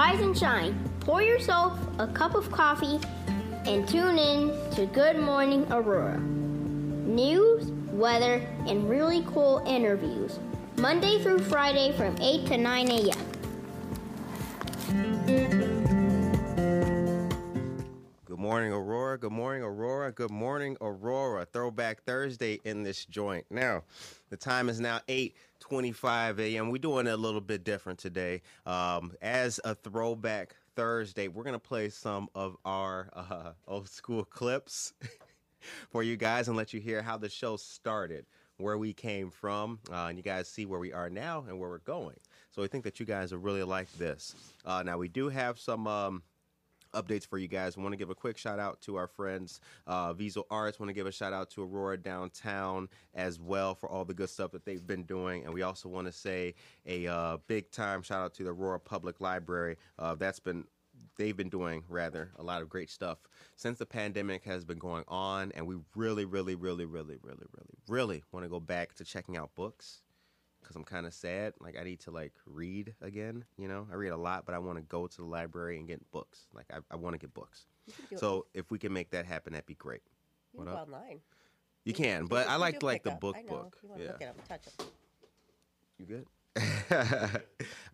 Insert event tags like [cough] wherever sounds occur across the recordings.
rise and shine. Pour yourself a cup of coffee and tune in to Good Morning Aurora. News, weather, and really cool interviews. Monday through Friday from 8 to 9 a.m. Good morning, Aurora. Good morning, Aurora. Good morning, Aurora. Throwback Thursday in this joint. Now, the time is now 8:25 a.m. We're doing it a little bit different today. Um, as a throwback Thursday, we're gonna play some of our uh, old school clips [laughs] for you guys and let you hear how the show started, where we came from, uh, and you guys see where we are now and where we're going. So I think that you guys will really like this. Uh, now we do have some. Um, updates for you guys. I want to give a quick shout out to our friends, uh, Visual Arts. want to give a shout out to Aurora Downtown as well for all the good stuff that they've been doing. And we also want to say a uh, big time shout out to the Aurora Public Library. Uh, that's been they've been doing rather a lot of great stuff since the pandemic has been going on and we really really really really really really really want to go back to checking out books because I'm kind of sad. Like I need to like read again. You know, I read a lot, but I want to go to the library and get books. Like I, I want to get books. do it. So if we can make that happen, that'd be great. You What can up? online. You can, You but do- I like like the up. book I know. book. You want to Yeah. look it up touch it. You good? [laughs]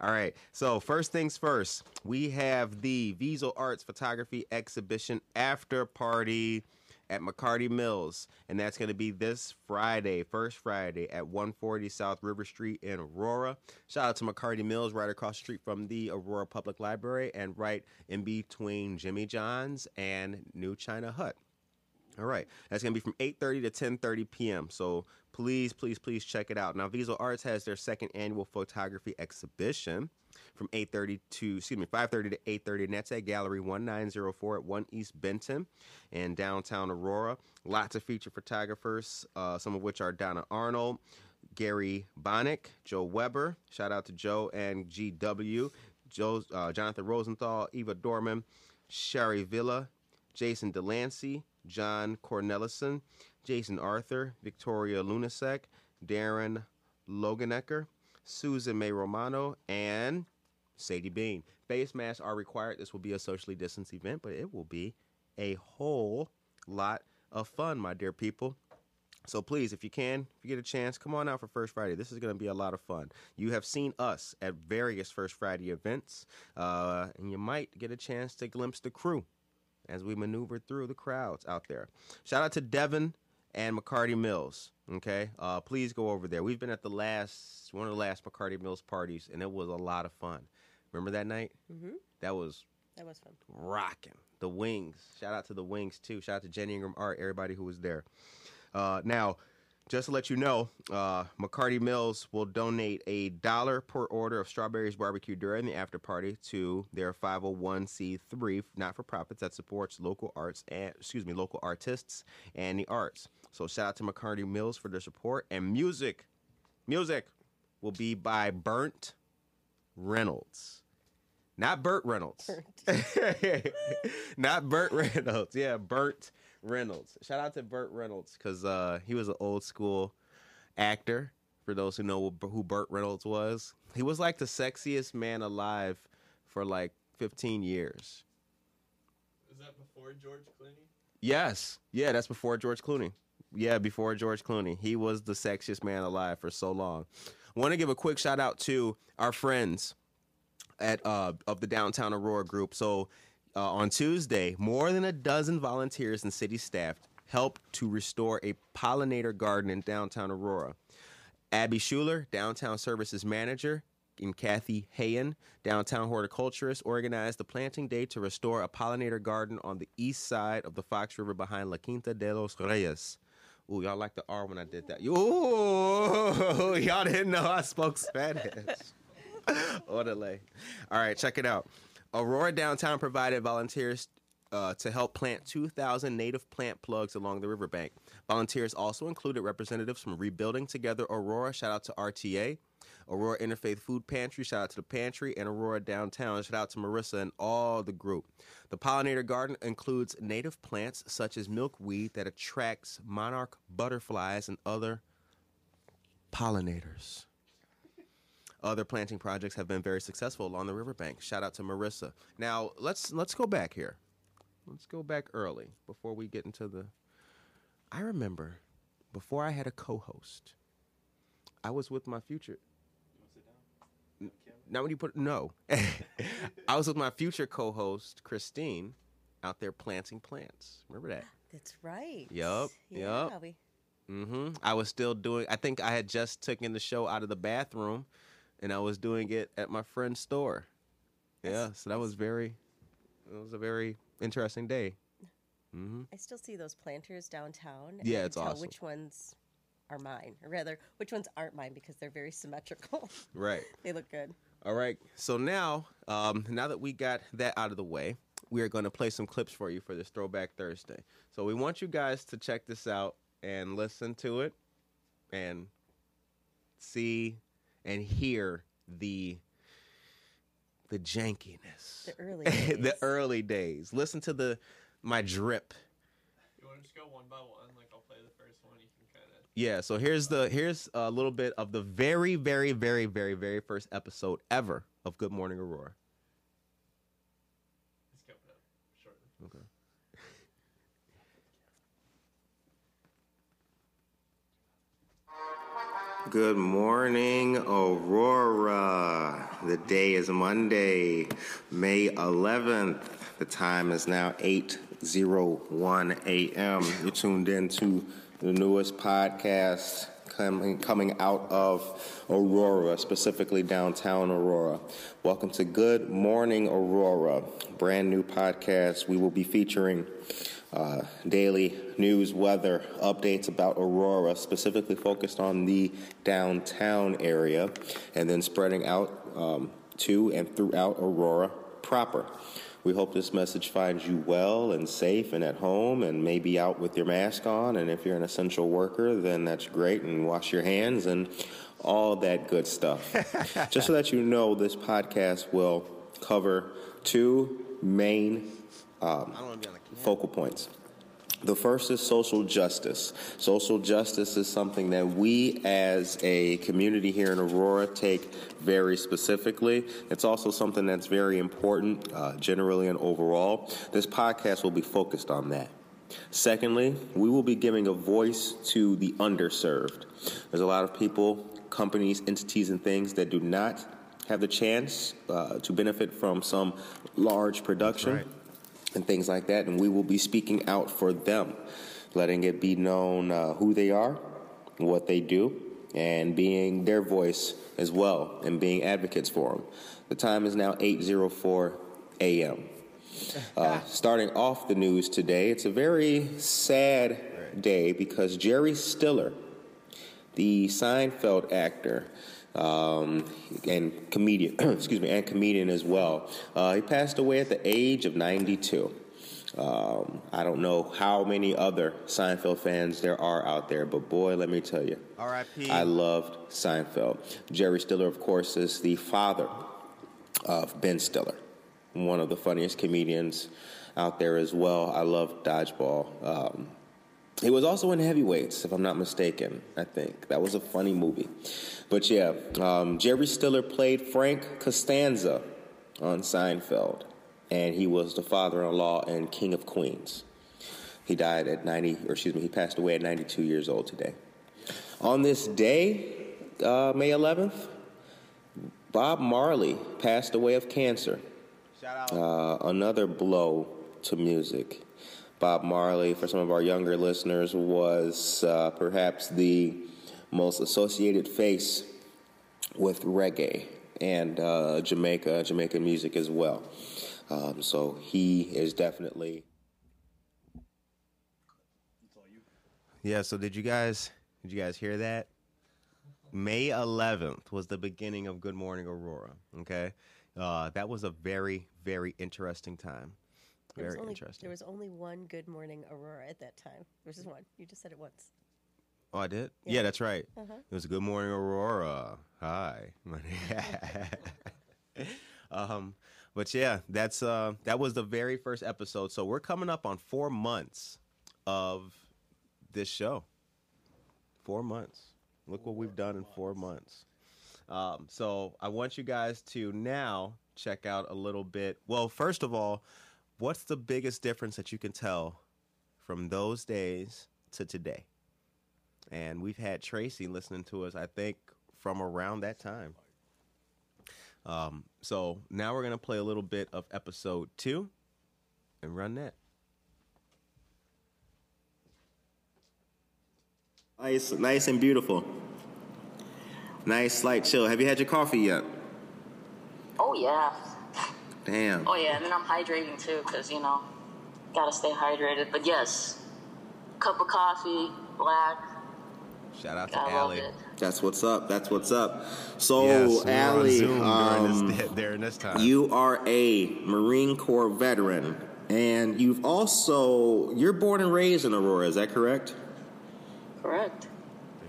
All right. So first things first, we have the Visual Arts Photography Exhibition after party at McCarty Mills, and that's going to be this Friday, first Friday at 140 South River Street in Aurora. Shout out to McCarty Mills, right across the street from the Aurora Public Library, and right in between Jimmy John's and New China Hut. All right, that's gonna be from 8:30 to 10:30 p.m. So please, please, please check it out. Now, Visual Arts has their second annual photography exhibition from 8:30 to excuse me 5:30 to 8:30, and that's at Gallery 1904 at One East Benton in downtown Aurora. Lots of featured photographers, uh, some of which are Donna Arnold, Gary Bonick, Joe Weber. Shout out to Joe and GW, Joe, uh, Jonathan Rosenthal, Eva Dorman, Sherry Villa, Jason Delancey, John Cornelison, Jason Arthur, Victoria Lunasek, Darren Loganecker, Susan May Romano, and Sadie Bean. Face masks are required. This will be a socially distanced event, but it will be a whole lot of fun, my dear people. So please, if you can, if you get a chance, come on out for First Friday. This is going to be a lot of fun. You have seen us at various First Friday events, uh, and you might get a chance to glimpse the crew as we maneuver through the crowds out there. Shout out to Devin and McCarty Mills. Okay, uh, please go over there. We've been at the last one of the last McCarty Mills parties, and it was a lot of fun. Remember that night? Mm-hmm. That was That was fun. rocking. The Wings. Shout out to the Wings too. Shout out to Jenny Ingram Art, everybody who was there. Uh, now, just to let you know, uh, McCarty Mills will donate a dollar per order of Strawberries Barbecue during the after party to their 501c3 not for profits that supports local arts and excuse me local artists and the arts. So shout out to McCarty Mills for their support and music. Music will be by Burnt Reynolds. Not Burt Reynolds. [laughs] Not Burt Reynolds. Yeah, Burt Reynolds. Shout out to Burt Reynolds because uh, he was an old school actor. For those who know who Burt Reynolds was, he was like the sexiest man alive for like 15 years. Is that before George Clooney? Yes. Yeah, that's before George Clooney. Yeah, before George Clooney. He was the sexiest man alive for so long. Want to give a quick shout out to our friends at uh, of the Downtown Aurora group. So uh, on Tuesday, more than a dozen volunteers and city staff helped to restore a pollinator garden in downtown Aurora. Abby Schuler, downtown services manager, and Kathy Hayen, downtown horticulturist, organized the planting day to restore a pollinator garden on the east side of the Fox River behind La Quinta de los Reyes. Ooh, y'all like the R when I did that. Ooh, [laughs] y'all didn't know I spoke Spanish. [laughs] Orale. All right, check it out. Aurora Downtown provided volunteers uh, to help plant 2,000 native plant plugs along the riverbank. Volunteers also included representatives from Rebuilding Together Aurora, shout out to RTA, Aurora Interfaith Food Pantry, shout out to the pantry, and Aurora Downtown, shout out to Marissa and all the group. The pollinator garden includes native plants such as milkweed that attracts monarch butterflies and other pollinators. Other planting projects have been very successful along the riverbank. Shout out to Marissa. Now let's let's go back here. Let's go back early before we get into the. I remember before I had a co-host. I was with my future. You want to sit down? Okay. Now when you put no, [laughs] I was with my future co-host Christine, out there planting plants. Remember that? That's right. Yup, Yeah, yup. we hmm I was still doing. I think I had just taken the show out of the bathroom, and I was doing it at my friend's store. Yeah, so that was very. It was a very interesting day. hmm I still see those planters downtown. Yeah, it's awesome. Which ones are mine, or rather, which ones aren't mine because they're very symmetrical. [laughs] Right. they look good. All right. So now, um, now that we got that out of the way, we are going to play some clips for you for this Throwback Thursday. So we want you guys to check this out and listen to it, and see and hear the the jankiness, The early [laughs] the early days. Listen to the my drip. You want to just go one by one? Like I'll play the first one. You can kind of. Yeah, so here's the here's a little bit of the very very very very very first episode ever of Good Morning Aurora. It's coming up shortly. Okay. Good morning, Aurora. The day is Monday, May 11th. The time is now 8:01 a.m. You're tuned in to the newest podcast coming coming out of Aurora, specifically downtown Aurora. Welcome to Good Morning Aurora, brand new podcast. We will be featuring uh, daily news, weather, updates about Aurora, specifically focused on the downtown area, and then spreading out um, to and throughout Aurora proper. We hope this message finds you well and safe and at home and maybe out with your mask on. And if you're an essential worker, then that's great and wash your hands and all that good stuff. [laughs] Just so that you know, this podcast will cover two main um, focal points. The first is social justice. Social justice is something that we as a community here in Aurora take very specifically. It's also something that's very important uh, generally and overall. This podcast will be focused on that. Secondly, we will be giving a voice to the underserved. There's a lot of people, companies, entities, and things that do not have the chance uh, to benefit from some large production and things like that, and we will be speaking out for them, letting it be known uh, who they are, what they do, and being their voice as well, and being advocates for them. The time is now 8:04 a.m. [laughs] Uh, starting off the news today, it's a very sad day because Jerry Stiller, the Seinfeld actor um, and comedian, [clears throat] excuse me, and comedian as well. Uh, he passed away at the age of 92. Um, I don't know how many other Seinfeld fans there are out there, but boy, let me tell you, R.I.P. I loved Seinfeld. Jerry Stiller, of course, is the father of Ben Stiller, one of the funniest comedians out there as well. I love Dodgeball. Um, he was also in Heavyweights, if I'm not mistaken. I think that was a funny movie. But yeah, um, Jerry Stiller played Frank Costanza on Seinfeld, and he was the father-in-law and King of Queens. He died at 90, or excuse me, he passed away at 92 years old today. On this day, uh, May 11th, Bob Marley passed away of cancer. Shout out. Uh, another blow to music. Bob Marley, for some of our younger listeners, was uh, perhaps the most associated face with reggae and uh, Jamaica, Jamaican music as well. Um, so he is definitely. Yeah. So did you guys did you guys hear that? May 11th was the beginning of Good Morning Aurora. Okay, uh, that was a very very interesting time. There was Very only, interesting. There was only one Good Morning Aurora at that time. There was just one. You just said it once. Oh, I did. Yeah. Yeah, that's right. Uh-huh. It was Good Morning Aurora. Hi. [laughs] um, but yeah, that's uh, that was the very first episode. So we're coming up on four months of this show. Four months. Look what we've done in four months. Um, so I want you guys to now check out a little bit. Well, first of all, what's the biggest difference that you can tell from those days to today? And we've had Tracy listening to us, I think, from around that time. Um, so now we're going to play a little bit of episode two and run that. Nice, nice and beautiful. Nice, light chill. Have you had your coffee yet? Oh yeah. Damn. Oh yeah, and then I'm hydrating too, cause you know, gotta stay hydrated. But yes, cup of coffee, black. Shout out to I love Allie. it. That's what's up. That's what's up. So, Yes, we were on Allie, um, this, during this time. you are a Marine Corps veteran, and you've also you're born and raised in Aurora. Is that correct? Correct.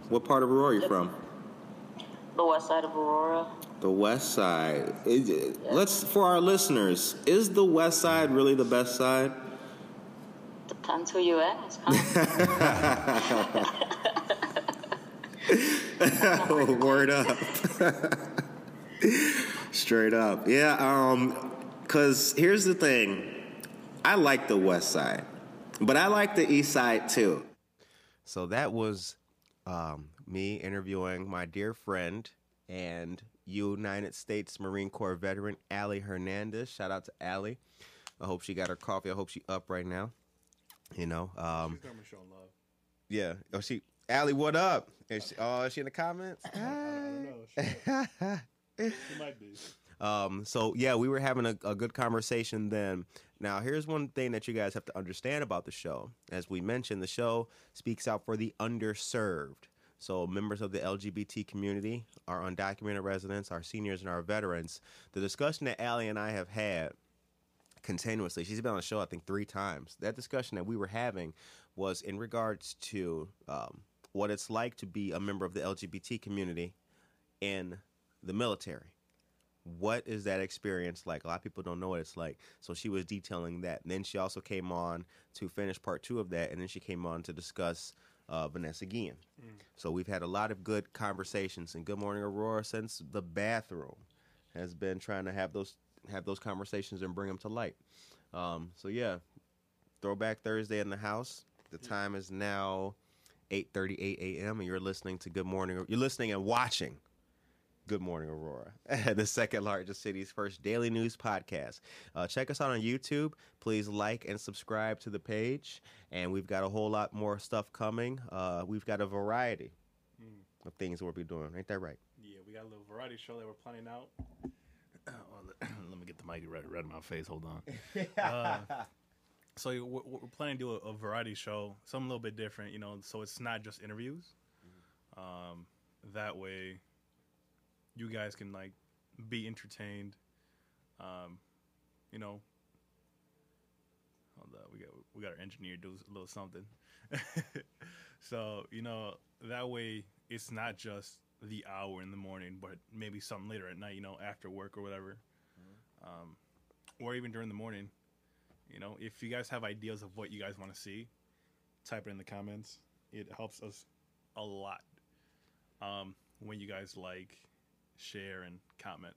What part of Aurora are you from? The west side of Aurora. The West Side. Is- Let's for our listeners. Is the West Side really the best side? Depends who you ask. Huh? [laughs] [laughs] Word up. Straight up. Yeah, um, cause here's the thing. I like the west side. But I like the east side too. So that was um, me interviewing my dear friend and United States Marine Corps veteran Allie Hernandez. Shout out to Allie. I hope she got her coffee. I hope she up right now. You know, um, She's gonna love. yeah. Oh, she Allie, what up? Is she, oh, is she in the comments? I don't know. She, [laughs] she might be. Um, so yeah, we were having a, a good conversation then. Now, here's one thing that you guys have to understand about the show. As we mentioned, the show speaks out for the underserved. So members of the LGBT community, our undocumented residents, our seniors, and our veterans. The discussion that Allie and I have had continuously. She's been on the show, I think, three times. That discussion that we were having was in regards to um, what it's like to be a member of the LGBT community in the military. What is that experience like? A lot of people don't know what it's like. So she was detailing that. And then she also came on to finish part two of that. And then she came on to discuss uh, Vanessa Guillen. So we've had a lot of good conversations. And Good Morning Aurora, since the bathroom, has been trying to have those have those conversations and bring them to light. Um, so yeah, Throwback Thursday in the house. The time is now 8:38 a.m. and you're listening to Good Morning. You're listening and watching Good Morning Aurora, [laughs] the second largest city's first daily news podcast. Uh, check us out on YouTube. Please like and subscribe to the page. And we've got a whole lot more stuff coming. Uh, we've got a variety of things we'll be doing. Ain't that right? Yeah, we got a little variety show that we're planning out. [coughs] Let, [coughs] let me get the mic right, right in my face. Hold on. [laughs] Uh, so we're, we're planning to do a, a variety show, something a little bit different, you know. So it's not just interviews. Um, that way, you guys can like be entertained. Um, you know. Hold up, we got we got our engineer do a little something. [laughs] so you know that way it's not just the hour in the morning, but maybe something later at night. You know, after work or whatever, um, or even during the morning. You know, if you guys have ideas of what you guys want to see, type it in the comments. It helps us a lot um, when you guys like, share, and comment.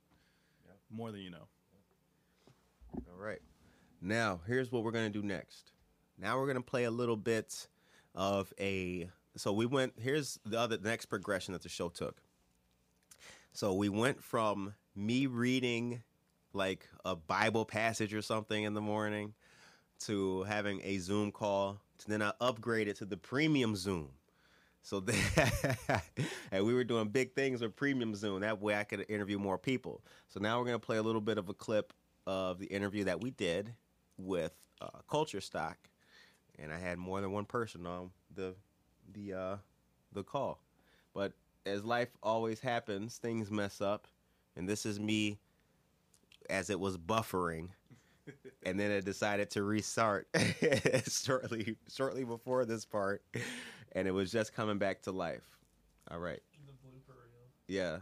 More than you know. All right. Now, here's what we're going to do next. Now we're going to play a little bit of a so we went here's the other the next progression that the show took. So we went from me reading like a Bible passage or something in the morning to having a Zoom call. To then I upgraded to the premium Zoom. So [laughs] and we were doing big things with premium Zoom. That way I could interview more people. So now we're going to play a little bit of a clip of the interview that we did with uh, Culture Stock, and I had more than one person on the the uh, the call. But as life always happens, things mess up, and this is me as it was buffering, and then it decided to restart [laughs] shortly shortly before this part, and it was just coming back to life. All right, The blooper reel. yeah.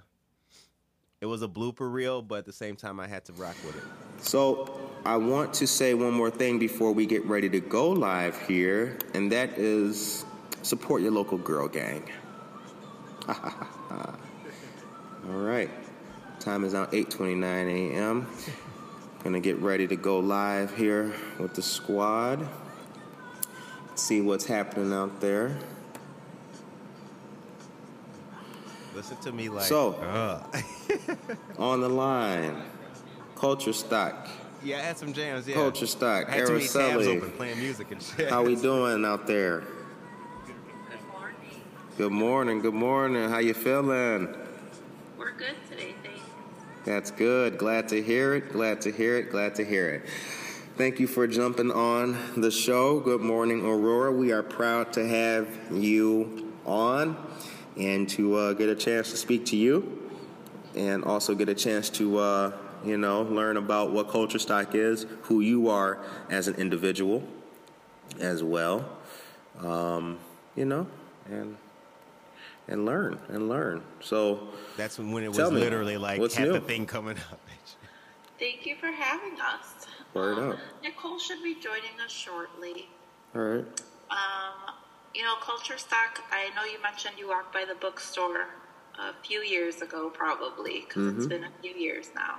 It was a blooper reel, but at the same time, I had to rock with it. So I want to say one more thing before we get ready to go live here, and that is support your local girl gang. [laughs] All right. Time is now 8:29 a.m. Gonna get ready to go live here with the squad. See what's happening out there. Listen to me like. So- uh. [laughs] On the line, Culture Stock. yeah, I had some jams. Yeah. Culture Stock. I had too many tabs Araceli. open playing music and shit. How we doing out there? Good morning. Good morning. Good morning. How you feeling? That's good. Glad to hear it. Glad to hear it. Glad to hear it. Thank you for jumping on the show. Good morning, Aurora. We are proud to have you on and to uh, get a chance to speak to you and also get a chance to, uh, you know, learn about what Culture Stock is, who you are as an individual as well. Um, you know, and and learn and learn. So, That's when it was Tell me, literally like what's had the new? thing coming up. Thank you for having us. Word um, up. Nicole should be joining us shortly. all right. Um, you know, Culture Stock, I know you mentioned you walked by the bookstore a few years ago, probably, because it's Mm-hmm. been a few years now.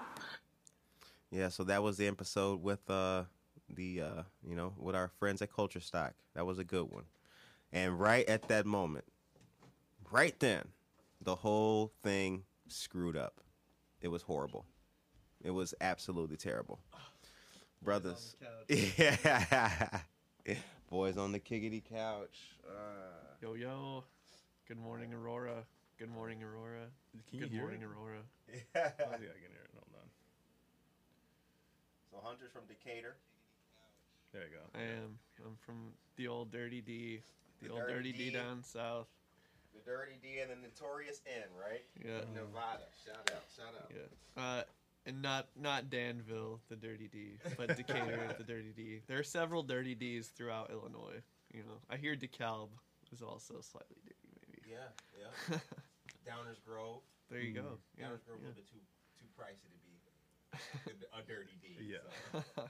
Yeah, so that was the episode with uh the uh you know with our friends at Culture Stock. That was a good one. And right at that moment, right then, the whole thing screwed up. It was horrible. It was absolutely terrible. Brothers. [laughs] Yeah. Boys on the kickity couch. Uh, Yo yo. Good morning, Aurora. Good morning, Aurora. Can you Good hear morning, it? Aurora. I think I can hear it. Hold on. so Hunter's from Decatur. There you go. I am. I'm from the old Dirty D. The, The old Dirty Dirty D D. down south. The Dirty D and the Notorious N, right? Yeah. Nevada. Shout out, shout out. Yeah. Uh, and not not Danville, the Dirty D, but Decatur, [laughs] the Dirty D. There are several Dirty Ds throughout Illinois. You know, I hear DeKalb is also slightly dirty, maybe. Yeah, yeah. [laughs] Downers Grove. There you go. Yeah, Downers Grove a little bit too too pricey to be a dirty D. [laughs] Yeah. so.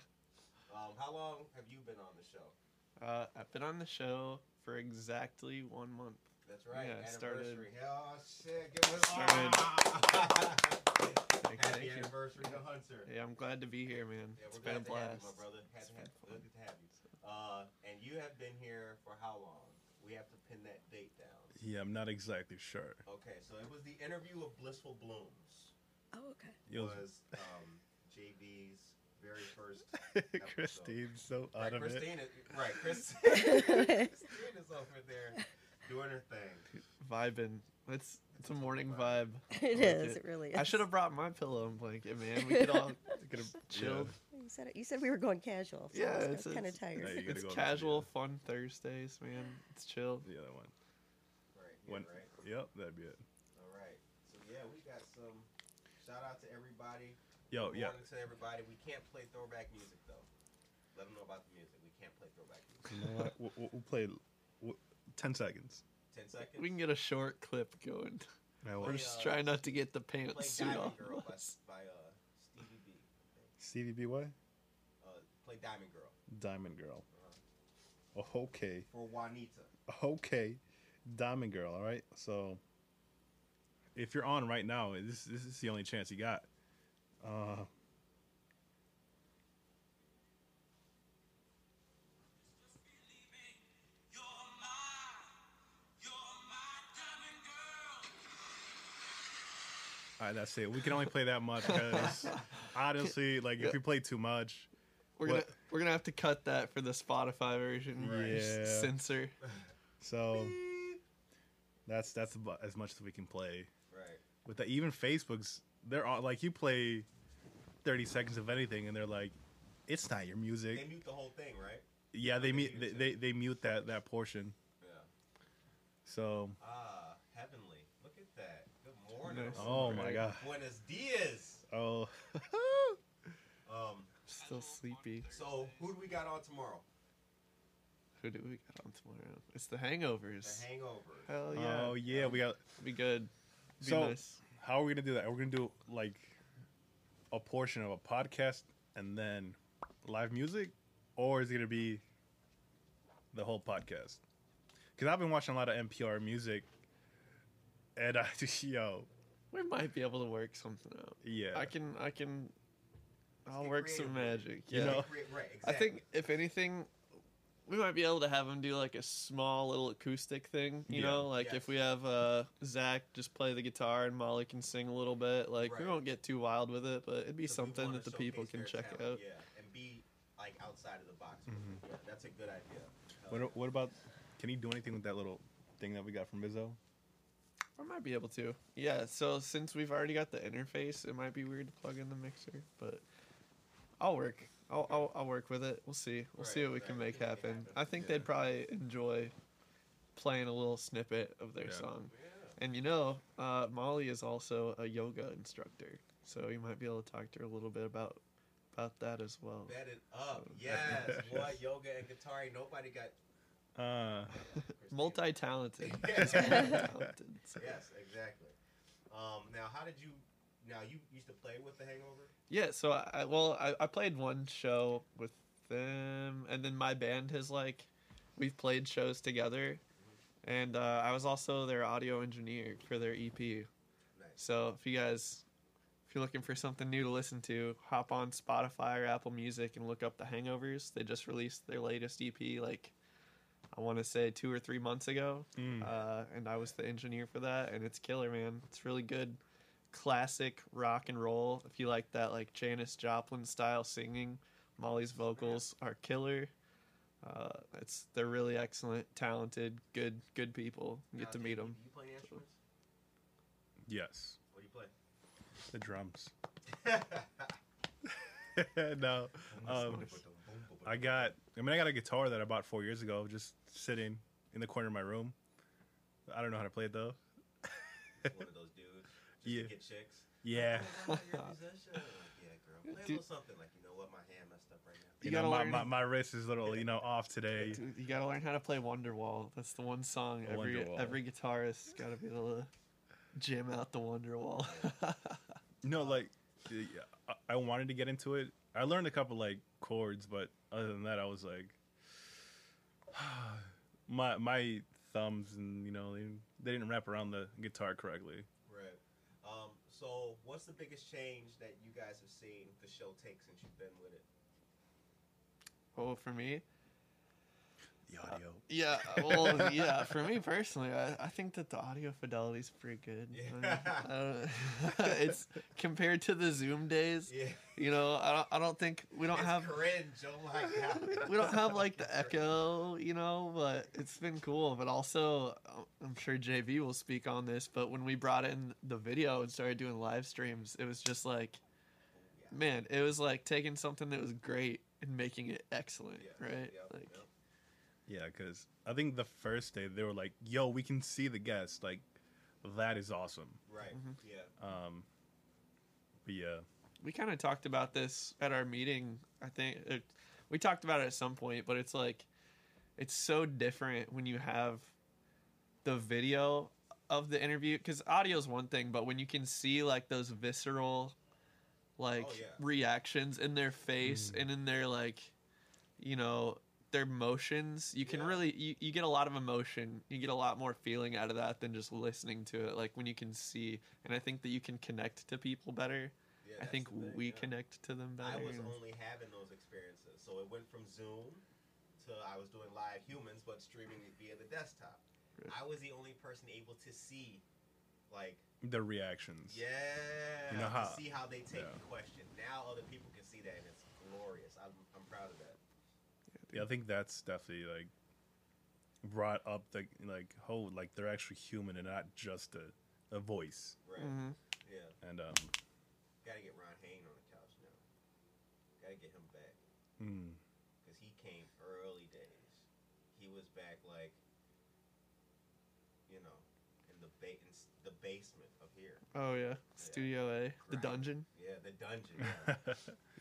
Um, how long have you been on the show? Uh, I've been on the show for exactly one month. That's right. Yeah, it started- anniversary. Oh shit! Give us Started-! Thank you, Happy thank you. to Hunter. Yeah, I'm glad to be here, man. Yeah, it's we're been a glad to have you, blast. my brother. Happy, It's been happy, fun. good to have you. Uh, and you have been here for how long? We have to pin that date down. Yeah, I'm not exactly sure. Okay, so it was the interview of Blissful Blooms. Oh, okay. It was- was um, JB's very first. [laughs] episode. Christine's so Right, out of it. Christine is, right, [laughs] Chris, [laughs] Christine is over there doing her thing. Vibing. It's it's a morning vibe. [laughs] It like is. it. It really is. I should have brought my pillow and blanket, man. We could all [laughs] could have chilled. You said it. You said we were going casual. So Yeah, I it's- kind of tired. Yeah, It's go to- casual, fun Thursdays, man. It's chill. The other one. Right, yeah, One. right. Yep, that'd be it. All right. So yeah, we got some. Shout out to everybody. Yo, Good yeah. morning to everybody. We can't play throwback music though. Let them know about the music. We can't play throwback music. You know what? We'll, we'll- we'll play w- ten seconds. Ten seconds. We can get a short clip going. I will. We're just uh, trying not to get the play pantsuit Diamond off. Girl by, by uh, Stevie B. Stevie B. What? Uh, play Diamond Girl Diamond Girl. Oh, okay. for Juanita. Okay. Diamond Girl. All right. So, if you're on right now, this this is the only chance you got. Uh, all right, that's it. We can only play that much because [laughs] honestly, like if we play too much, We're What- gonna we're gonna have to cut that for the Spotify version. Right. Yeah. [laughs] Censor. so that's that's about as much as we can play. Right. With that, even Facebook's, they're all like you play thirty seconds of anything, and they're like, it's not your music. They mute the whole thing, right? Yeah, they they mute they, they they mute that that portion. Yeah. So Ah, heavenly. Look at that. Good morning. Nice. oh my god. Buenos dias. Oh. [laughs] Um. Still sleepy. So who do we got on tomorrow? Who do we got on tomorrow? It's the Hangovers. The Hangover. Hell yeah. Oh yeah, we got. Be good. Be So- nice. How are we gonna do that? We're we gonna do like a portion of a podcast and then live music, or is it gonna be the whole podcast? Because I've been watching a lot of NPR music, and I [laughs] yo, We might be able to work something out. Yeah. I can. I can. I'll work some creative with magic. You Yeah. know? Right, I think if anything, we might be able to have him do like a small little acoustic thing. You Yeah. know, like Yes. if we have uh, Zach just play the guitar and Molly can sing a little bit. Like we won't get too wild with it, but it'd be So something that the people can check talent, out. Yeah, and be like outside of the box. Mm-hmm. Yeah, that's a good idea. What, what about? Can he do anything with that little thing that we got from Bizzo? I might be able to. Yeah. So since we've already got the interface, it might be weird to plug in the mixer, but I'll work. I'll I'll, I'll work with it. We'll see. We'll see what we can make See what can happen. happen. I think Yeah. they'd probably enjoy playing a little snippet of their Yeah. song. And you know, uh, Molly is also a yoga instructor, so you might be able to talk to her a little bit about about that as well. Bet it up. Yes. [laughs] what yoga and guitar? Nobody got. Uh, [laughs] Multi talented. [laughs] Yes. talented. Yes, exactly. Um, now, how did you? Now you used to play with the Hangover. Yeah, so I I- well, I, I played one show with them, and then my band has like, we've played shows together, and uh, I was also their audio engineer for their EP. Nice. So if you guys, if you're looking for something new to listen to, hop on Spotify or Apple Music and look up the Hangovers. They just released their latest EP, like I want to say two or three months ago, Mm. uh, and I was the engineer for that, and it's killer, man. It's really good, classic rock and roll. If you like that, like Janis Joplin style singing, Molly's vocals are killer. Uh, it's they're really excellent, talented, good, good people. You Now, get to meet you- them. You play any instruments? yes, What do you play? the drums. [laughs] [laughs] no, um, I got. I mean, I got a guitar that I bought four years ago, just sitting in the corner of my room. I don't know how to play it though. One of those dudes. Just Yeah. To get chicks. Yeah, Oh, you're a musician. [laughs] yeah, girl. Play a little something like you know what, my hand messed up right now. you, You know, gotta my, learn- my, my wrist is a little, you know, off today. Dude, you gotta learn how to play Wonderwall. That's the one song every Wonderwall. every guitarist gotta be able to jam out the Wonderwall. [laughs] No, like, I, I wanted to get into it. I learned a couple like chords, but other than that, I was like, [sighs] my my thumbs and you know they, they didn't wrap around the guitar correctly. Right. Um, so, what's the biggest change that you guys have seen the show take since you've been with it? oh, for me, The audio. yeah. [laughs] Well, yeah. For me personally, I, I think that the audio fidelity is pretty good. Yeah. [laughs] It's compared to the Zoom days. Yeah. You know, I don't. I don't think we don't It's have. cringe. Oh my [laughs] god. we don't have like the echo, you know, but it's been cool. But also, uh, I'm sure JV will speak on this. But when we brought in the video and started doing live streams, it was just like, man, it was like taking something that was great and making it excellent, Yeah. right? Yep, like, yep. Yeah, because I think the first day they were like, "Yo, we can see the guests." Like, that is awesome. Right. Mm-hmm. Yeah. Um, but yeah, we kind of talked about this at our meeting. I think it, we talked about it at some point, but it's like it's so different when you have the video of the interview because audio is one thing, but when you can see like those visceral like Oh, yeah. reactions in their face and in their like you know their motions you can Yeah. really you, you get a lot of emotion you get a lot more feeling out of that than just listening to it like when you can see and i think that you can connect to people better Yeah, I think thing, we yeah. connect to them better. I was only having those experiences. So it went from Zoom to I was doing live humans, but streaming via the desktop. Right. I was the only person able to see, like, the reactions. yeah, You know to how- see how they take yeah. the question. Now other people can see that, and it's glorious. I'm, I'm proud of that. Yeah, I think that's definitely like brought up the like whole like they're actually human and not just a, a voice. Right. Mhm. Yeah. And um, Gotta get Ron Hain on the couch now. Gotta get him back. mm, because he came early days. He was back like, you know, in the ba- in the basement of here. Oh yeah, Studio A, the dungeon. Yeah, the dungeon. [laughs]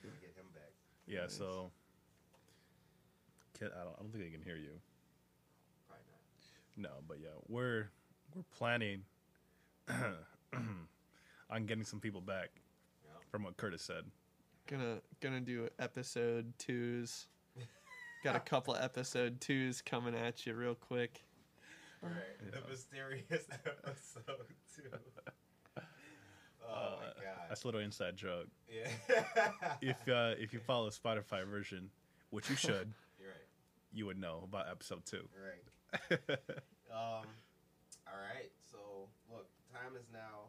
Yeah. Get him back. yeah. Nice. So, can, I don't. I don't think they can hear you. Probably not. No, but yeah, we're we're planning [clears throat] on getting some people back. Yeah. From what Curtis said. Gonna gonna do episode twos. Got a couple episode twos coming at you real quick. Right. The mysterious [laughs] episode too. [laughs] Oh my god. That's a little inside joke. Yeah. [laughs] If uh, if you follow Spotify version, which you should, You're right. You would know about episode two. Right. [laughs] Um. All right. So look, time is now.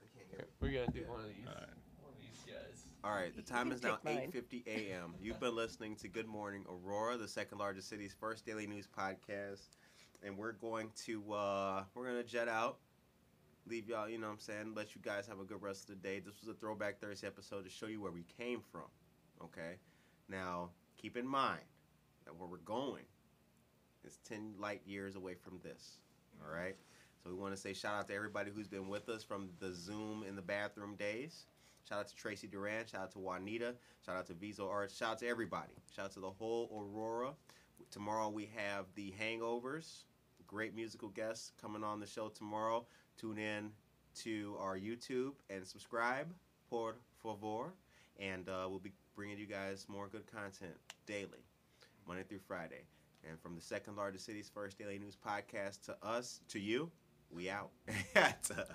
I can't hear. We're gonna do one of these. Alright. One of these guys. All right. The time [laughs] is now 8:50 a.m. You've been listening to Good Morning Aurora, the second largest city's first daily news podcast, and we're going to uh we're gonna jet out. Leave y'all, you know what I'm saying? Let you guys have a good rest of the day. This was a throwback Thursday episode to show you where we came from. Okay? Now, keep in mind that where we're going is 10 light years away from this. All right? So we want to say shout out to everybody who's been with us from the Zoom in the bathroom days. Shout out to Tracy Duran. Shout out to Juanita. Shout out to Viso Arts. Shout out to everybody. Shout out to the whole Aurora. Tomorrow we have the Hangovers. Great musical guests coming on the show tomorrow. Tune in to our YouTube and subscribe, por favor. And uh, we'll be bringing you guys more good content daily, Monday through Friday. And from the second largest city's first daily news podcast to us, to you, we out. [laughs] to us.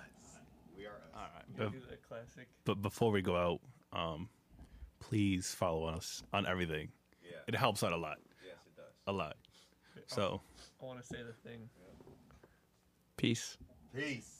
We are us. All right. But, do the classic. but before we go out, um, please follow us on everything. Yeah. It helps out a lot, Yes, it does. a lot. So. I want to say the thing. Peace. Peace.